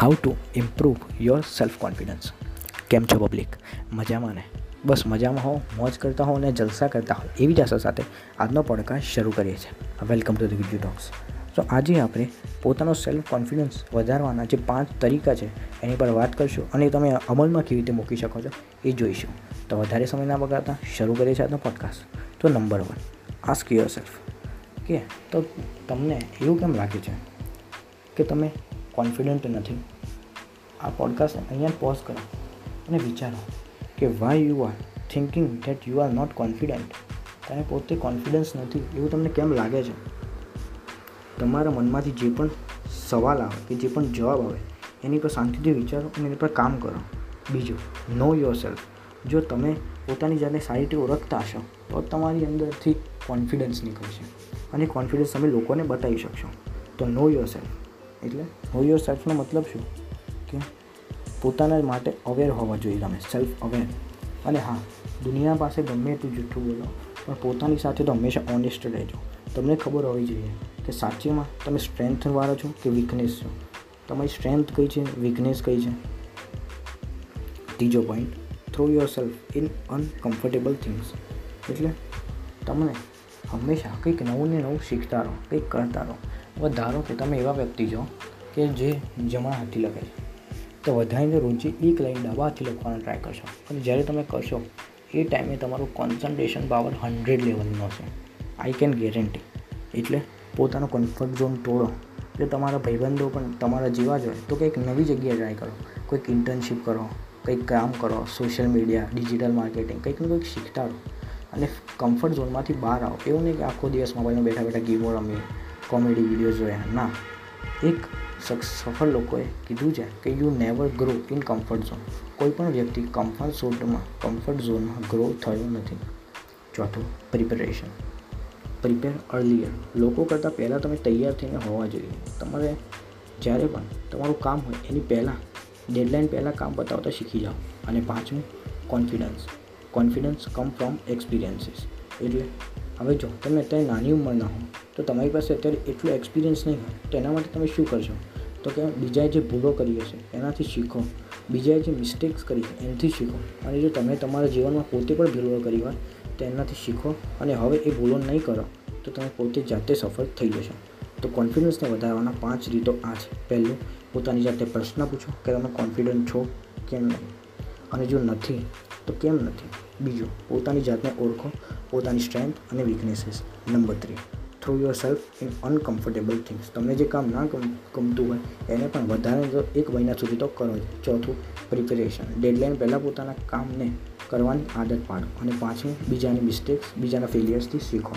How to improve your self confidence કેમ છો public મજામાં ને? બસ મજામાં હો મોજ કરતા હો અને જલસા કરતા હો એવી જ આશા સાથે આજનો પોડકાસ્ટ શરૂ કરીએ છીએ. Welcome to the video talks તો આજે આપણે પોતાનો સેલ્ફ કોન્ફિડન્સ વધારવાના જે પાંચ તરીકા છે એની પર વાત કરશું અને તમે અમલમાં કેવી રીતે મૂકી શકો છો એ જોઈશું. તો વધારે સમય ના બગાડતા શરૂ કરીએ છીએ આજનો પોડકાસ્ટ તો number one ask your self કે તો તમને એવું કેમ લાગે છે? કે તમે કોન્ફિડન્ટ નથી. આ પોડકાસ્ટ અહીંયા પોઝ કરો અને વિચારો કે why you are thinking that you are not confident તમે પોતે કોન્ફિડન્સ નથી, એવું તમને કેમ લાગે છે? તમારા મનમાંથી જે પણ સવાલ આવે કે જે પણ જવાબ આવે, એની પર શાંતિથી વિચારો અને એની પર કામ કરો. બીજું નો યોર સેલ્ફ જો તમે પોતાની જાતને સારી રીતે ઓળખતા હશો, તો તમારી અંદરથી કોન્ફિડન્સ નીકળશે અને કોન્ફિડન્સ તમે લોકોને બતાવી શકશો. તો નો યોર સેલ્ફ એટલે નો યોર સેલ્ફનો મતલબ શું? કે પોતાના માટે અવેર હોવા જોઈએ તમે સેલ્ફ અવેર અને હા, દુનિયા પાસે ગમે એટલું જૂઠું બોલો, પણ પોતાની સાથે તો હંમેશા ઓનેસ્ટ રહેજો. તમને ખબર હોવી જોઈએ કે સાચીમાં તમે સ્ટ્રેન્થવાળા છો કે વીકનેસ છો? તમારી સ્ટ્રેન્થ કઈ છે? વીકનેસ કઈ છે? ત્રીજો point throw your self in uncomfortable things એટલે તમને હંમેશા કંઈક નવું ને નવું શીખતા રહો, કંઈક કરતા રહો. હવે ધારો કે તમે એવા વ્યક્તિ છો કે જે જમણા હાથથી લખે છે, તો વધારીને રુચિ એક લાઈન ડાબા હાથથી લખવાનો ટ્રાય કરશો. અને જ્યારે તમે કરશો, એ ટાઈમે તમારું કોન્સન્ટ્રેશન પાવર હંડ્રેડ લેવલનો હશે. આઈ કેન ગેરંટી એટલે પોતાનો કમ્ફર્ટ ઝોન તોડો. એટલે તમારા ભાઈબંધો પણ તમારા જેવા જ હોય, તો કંઈક નવી જગ્યાએ ટ્રાય કરો. કોઈક ઇન્ટર્નશીપ કરો, કંઈક કામ કરો સોશિયલ મીડિયા ડિજિટલ માર્કેટિંગ કંઈક ને કંઈક શીખતા રહો અને કમ્ફર્ટ ઝોનમાંથી બહાર આવો. એવું નહીં કે આખો દિવસ મોબાઈલમાં બેઠા બેઠા ગેમો રમીએ. કોમેડી વીડિયો જોયા. ના, એક સફળ લોકોએ કીધું છે કે you never grow in comfort zone કોઈ પણ વ્યક્તિ કમ્ફર્ટ ઝોનમાં કમ્ફર્ટ ઝોનમાં ગ્રો થયો નથી. ચોથું પ્રિપેરેશન પ્રિપેર અર્લિયર લોકો કરતાં પહેલાં તમે તૈયાર થઈને હોવા જોઈએ. તમારે જ્યારે પણ તમારું કામ હોય, એની પહેલાં ડેડલાઇન પહેલાં કામ બતાવતા શીખી જાઓ. અને પાંચમું confidence confidence come from experiences એટલે હવે જો તમે અત્યારે નાની ઉંમરના હો, તો તમારી પાસે અત્યારે એટલો એક્સપિરિયન્સ નહીં હોય, તો એના માટે તમે શું કરશો? તો કે બીજાએ જે ભૂલો કરી હશે, એનાથી શીખો. બીજાએ જે મિસ્ટેક્સ કરી એનાથી શીખો. અને જો તમે તમારા જીવનમાં પોતે પણ ભૂલો કરી હોય, તો એનાથી શીખો. અને હવે એ ભૂલો નહીં કરો, તો તમે પોતે જાતે સફળ થઈ જશો. તો કોન્ફિડન્સને વધારવાના પાંચ રીતો આ છે. પહેલું, પોતાની જાતે પ્રશ્ન પૂછો કે તમે કોન્ફિડન્ટ છો કેમ નહીં? અને જો નથી તો કેમ નથી? બીજું, પોતાની જાતને ઓળખો, પોતાની સ્ટ્રેન્થ અને weaknesses number three through your self in uncomfortable things તમને જે કામ ના ગમતું હોય, એને પણ વધારે તો એક મહિના સુધી તો કરો જ. ચોથું પ્રિપેરેશન ડેડલાઇન પહેલાં પોતાના કામને કરવાની આદત પાડો અને પાંચમું, બીજાની મિસ્ટેક્સ બીજાના ફેલિયર્સથી શીખો.